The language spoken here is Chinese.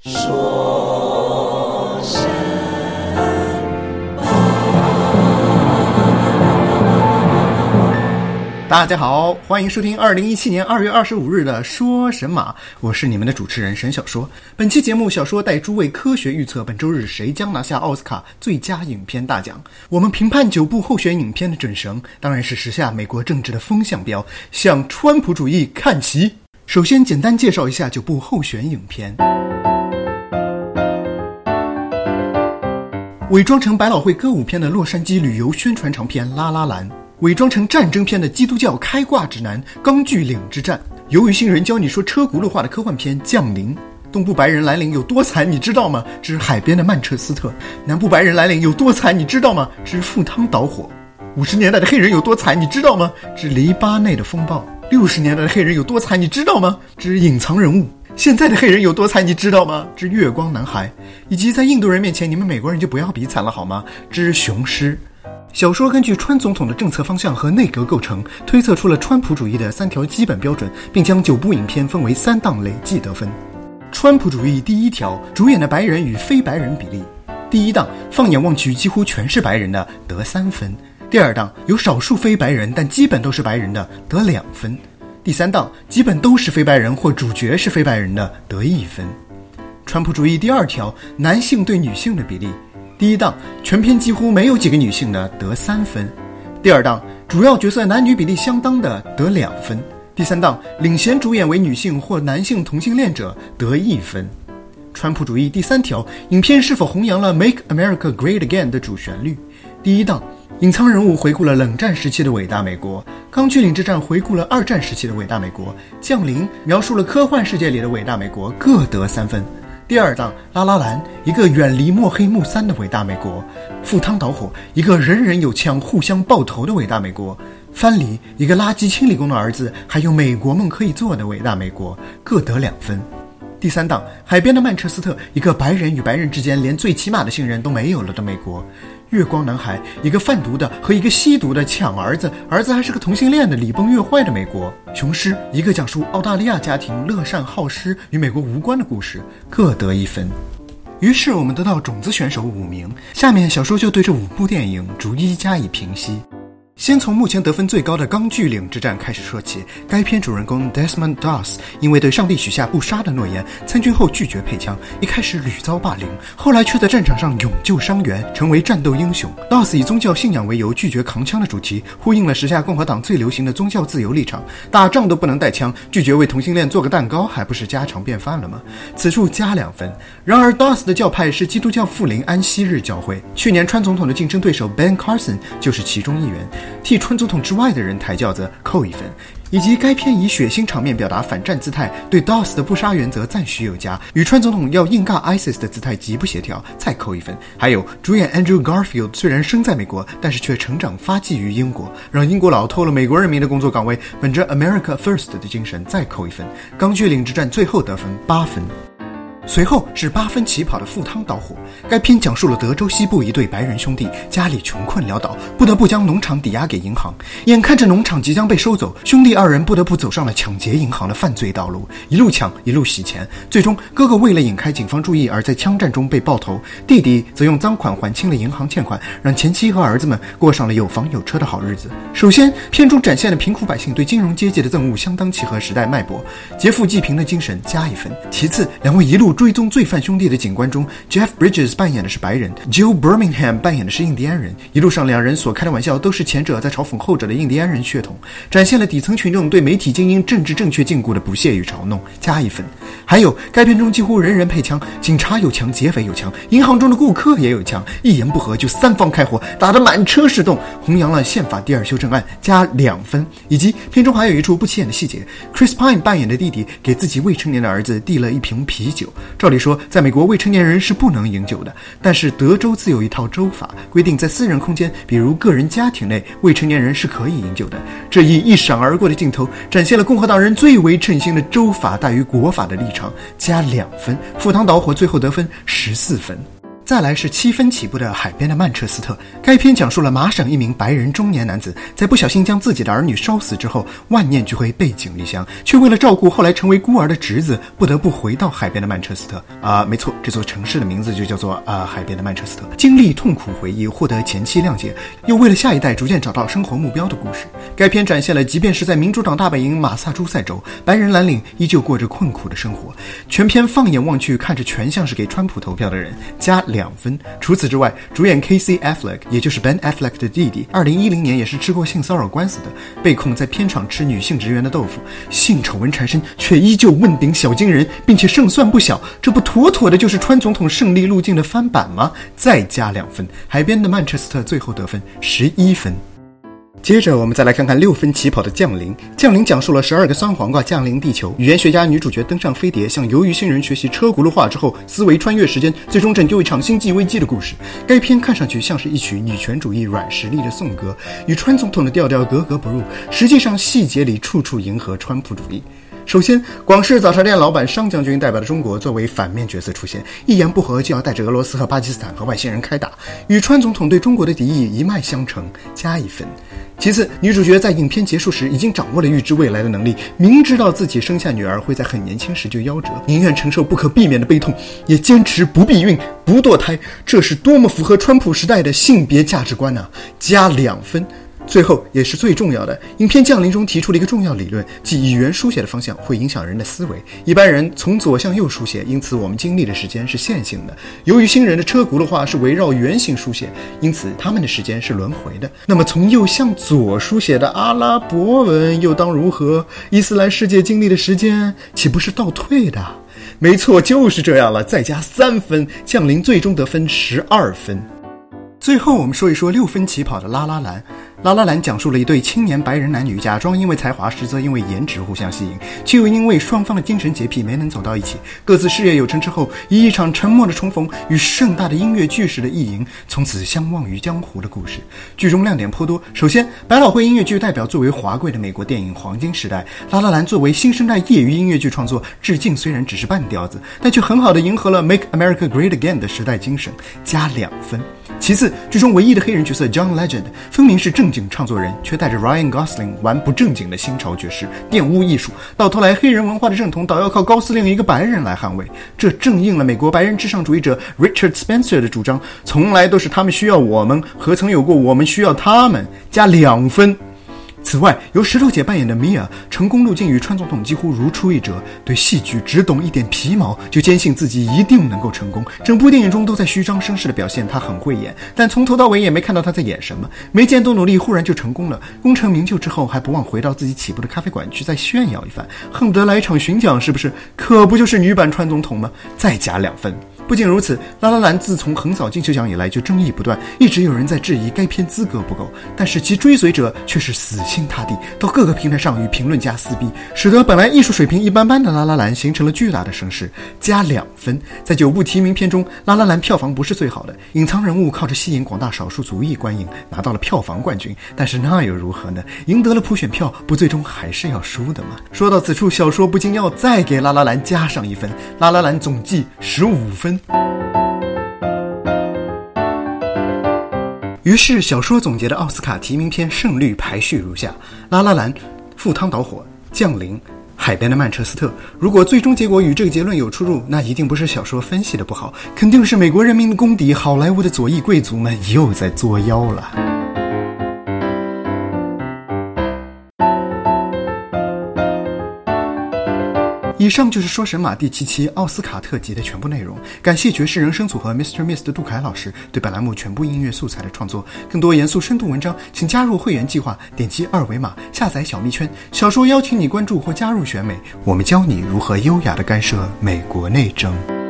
说声大家好，欢迎收听二零一七年二月二十五日的说神马，我是你们的主持人沈小说。本期节目，小说带诸位科学预测本周日谁将拿下奥斯卡最佳影片大奖。我们评判九部候选影片的准绳，当然是时下美国政治的风向标，向川普主义看齐。首先，简单介绍一下九部候选影片。伪装成百老汇歌舞片的洛杉矶旅游宣传长片《拉拉兰》。伪装成战争片的基督教开挂指南《钢锯岭之战》，由于新人教你说车轱辘话的科幻片《降临》，东部白人来临有多惨你知道吗？之海边的曼彻斯特，南部白人来临有多惨你知道吗？之赴汤蹈火，五十年代的黑人有多惨你知道吗？之黎巴内的风暴，六十年代的黑人有多惨你知道吗？之隐藏人物，现在的黑人有多惨你知道吗？之月光男孩，以及在印度人面前你们美国人就不要比惨了好吗？之雄狮。小说根据川总统的政策方向和内阁构成，推测出了川普主义的三条基本标准，并将九部影片分为三档累计得分。川普主义第一条，主演的白人与非白人比例。第一档，放眼望去几乎全是白人的，得三分。第二档，有少数非白人但基本都是白人的，得两分。第三档，基本都是非白人或主角是非白人的，得一分。川普主义第二条，男性对女性的比例。第一档全片几乎没有几个女性的得三分，第二档主要角色男女比例相当的得两分，第三档领衔主演为女性或男性同性恋者得一分。川普主义第三条，影片是否弘扬了 “Make America Great Again” 的主旋律？第一档隐藏人物回顾了冷战时期的伟大美国，钢锯岭之战回顾了二战时期的伟大美国，降临描述了科幻世界里的伟大美国，各得三分。第二档《拉拉兰》，一个远离墨黑幕三的伟大美国；赴汤蹈火，一个人人有枪互相爆头的伟大美国；藩篱，一个垃圾清理工的儿子还有美国梦可以做的伟大美国，各得两分。第三档《海边的曼彻斯特》，一个白人与白人之间连最起码的信任都没有了的美国。月光男孩，一个贩毒的和一个吸毒的抢儿子，儿子还是个同性恋的，礼崩乐坏的美国；雄狮，一个讲述澳大利亚家庭乐善好施与美国无关的故事，各得一分。于是我们得到种子选手五名。下面小说就对这五部电影逐一加以评析。先从目前得分最高的《钢锯岭之战》开始说起。该片主人公 Desmond Doss 因为对上帝许下不杀的诺言，参军后拒绝配枪，一开始屡遭霸凌，后来却在战场上勇救伤员，成为战斗英雄。Doss 以宗教信仰为由拒绝扛枪的主题，呼应了时下共和党最流行的宗教自由立场：打仗都不能带枪，拒绝为同性恋做个蛋糕，还不是家常便饭了吗？此处加两分。然而，Doss 的教派是基督教富林安息日教会，去年川总统的竞争对手 Ben Carson 就是其中一员。替川总统之外的人抬轿子扣一分，以及该片以血腥场面表达反战姿态，对 DOS 的不杀原则赞许有加，与川总统要硬尬 ISIS 的姿态极不协调，再扣一分。还有主演 Andrew Garfield 虽然生在美国，但是却成长发迹于英国，让英国佬偷了美国人民的工作岗位，本着 America First 的精神再扣一分。钢锯岭之战最后得分八分。随后是八分起跑的赴汤蹈火。该片讲述了德州西部一对白人兄弟家里穷困潦倒，不得不将农场抵押给银行。眼看着农场即将被收走，兄弟二人不得不走上了抢劫银行的犯罪道路，一路抢一路洗钱。最终，哥哥为了引开警方注意而在枪战中被爆头，弟弟则用赃款还清了银行欠款，让前妻和儿子们过上了有房有车的好日子。首先，片中展现了贫苦百姓对金融阶级的憎恶，相当契合时代脉搏，劫富济贫的精神加一分。其次，两位一路。追踪罪犯兄弟的警官中，Jeff Bridges 扮演的是白人，Joe Birmingham 扮演的是印第安人。一路上，两人所开的玩笑都是前者在嘲讽后者的印第安人血统，展现了底层群众对媒体精英政治正确禁锢的不屑与嘲弄，加一分。还有，该片中几乎人人配枪，警察有枪，劫匪有枪，银行中的顾客也有枪，一言不合就三方开火，打得满车是洞，弘扬了宪法第二修正案，加两分。以及片中还有一处不起眼的细节：Chris Pine 扮演的弟弟给自己未成年的儿子递了一瓶啤酒。照理说，在美国未成年人是不能饮酒的，但是德州自有一套州法规定，在私人空间，比如个人家庭内，未成年人是可以饮酒的。这一一闪而过的镜头，展现了共和党人最为称心的州法大于国法的立场，加两分。赴汤蹈火最后得分十四分。再来是七分起步的《海边的曼彻斯特》，该片讲述了麻省一名白人中年男子在不小心将自己的儿女烧死之后，万念俱灰，背井离乡，却为了照顾后来成为孤儿的侄子，不得不回到海边的曼彻斯特。啊，没错，这座城市的名字就叫做啊海边的曼彻斯特。经历痛苦回忆，获得前妻谅解，又为了下一代逐渐找到生活目标的故事。该片展现了，即便是在民主党大本营马萨诸塞州，白人蓝领依旧过着困苦的生活。全片放眼望去，看着全像是给川普投票的人，加。两分。除此之外，主演 K.C. Affleck，也就是 Ben Affleck 的弟弟，二零一零年也是吃过性骚扰官司的，被控在片场吃女性职员的豆腐，性丑闻缠身，却依旧问鼎小金人，并且胜算不小。这不妥妥的就是川总统胜利路径的翻版吗？再加两分。海边的曼彻斯特最后得分十一分。接着，我们再来看看六分起跑的《降临》。《降临》讲述了十二个酸黄瓜降临地球，语言学家女主角登上飞碟，向鱿鱼星人学习车轱辘话之后，思维穿越时间，最终拯救一场星际危机的故事。该片看上去像是一曲女权主义软实力的颂歌，与川总统的调调格格不入，实际上细节里处处迎合川普主义。首先，广式早茶店老板商将军代表的中国作为反面角色出现，一言不合就要带着俄罗斯和巴基斯坦和外星人开打，与川总统对中国的敌意一脉相承，加一分。其次，女主角在影片结束时已经掌握了预知未来的能力，明知道自己生下女儿会在很年轻时就夭折，宁愿承受不可避免的悲痛，也坚持不避孕、不堕胎，这是多么符合川普时代的性别价值观呢？加两分。最后也是最重要的，影片《降临》中提出了一个重要理论，即语言书写的方向会影响人的思维。一般人从左向右书写，因此我们经历的时间是线性的；由于新人的车轱辘话是围绕圆形书写，因此他们的时间是轮回的。那么从右向左书写的阿拉伯文又当如何？伊斯兰世界经历的时间岂不是倒退的？没错，就是这样了。再加三分，《降临》最终得分十二分。最后，我们说一说六分起跑的《拉拉兰》。《拉拉兰》讲述了一对青年白人男女，假装因为才华，实则因为颜值互相吸引，却又因为双方的精神洁癖没能走到一起。各自事业有成之后，以一场沉默的重逢与盛大的音乐巨石的意淫，从此相忘于江湖的故事。剧中亮点颇多。首先，百老汇音乐剧代表作为华贵的美国电影黄金时代，《拉拉兰》作为新生代业余音乐剧创作，致敬虽然只是半调子，但却很好的迎合了 Make America Great Again 的时代精神，加两分。其次，剧中唯一的黑人角色 John Legend，分明是正。正创作人却带着 Ryan Gosling 玩不正经的新潮爵士玷污艺术，到头来黑人文化的正统倒要靠高司令一个白人来捍卫，这正应了美国白人至上主义者 Richard Spencer 的主张：从来都是他们需要我们，何曾有过我们需要他们？加两分。此外，由石头姐扮演的米娅，成功路径与川总统几乎如出一辙。对戏剧只懂一点皮毛，就坚信自己一定能够成功。整部电影中都在虚张声势的表现她很会演，但从头到尾也没看到她在演什么。没见多努力，忽然就成功了，功成名就之后还不忘回到自己起步的咖啡馆去再炫耀一番，恨不得来一场巡讲，是不是？可不就是女版川总统吗？再加两分。不仅如此，《拉拉兰》自从横扫金球奖以来就争议不断，一直有人在质疑该片资格不够，但是其追随者却是死心塌地，到各个平台上与评论家撕逼，使得本来艺术水平一般般的《拉拉兰》形成了巨大的声势，加两分。在九部提名片中，《拉拉兰》票房不是最好的，《隐藏人物》靠着吸引广大少数族裔观影拿到了票房冠军，但是那又如何呢？赢得了普选票，不最终还是要输的吗？说到此处，小说不禁要再给《拉拉兰》加上一分，《拉拉兰》总计十五分。于是，小说总结的奥斯卡提名片胜率排序如下：《拉拉兰》、《赴汤蹈火》、《降临》、《海边的曼彻斯特》。如果最终结果与这个结论有出入，那一定不是小说分析的不好，肯定是美国人民的公敌——好莱坞的左翼贵族们又在作妖了。以上就是《说神马》第七期奥斯卡特辑的全部内容。感谢爵士人生组合 Mr. Miss 的杜凯老师对本栏目全部音乐素材的创作。更多严肃深度文章，请加入会员计划，点击二维码下载小蜜圈。小说邀请你关注或加入选美，我们教你如何优雅地干涉美国内政。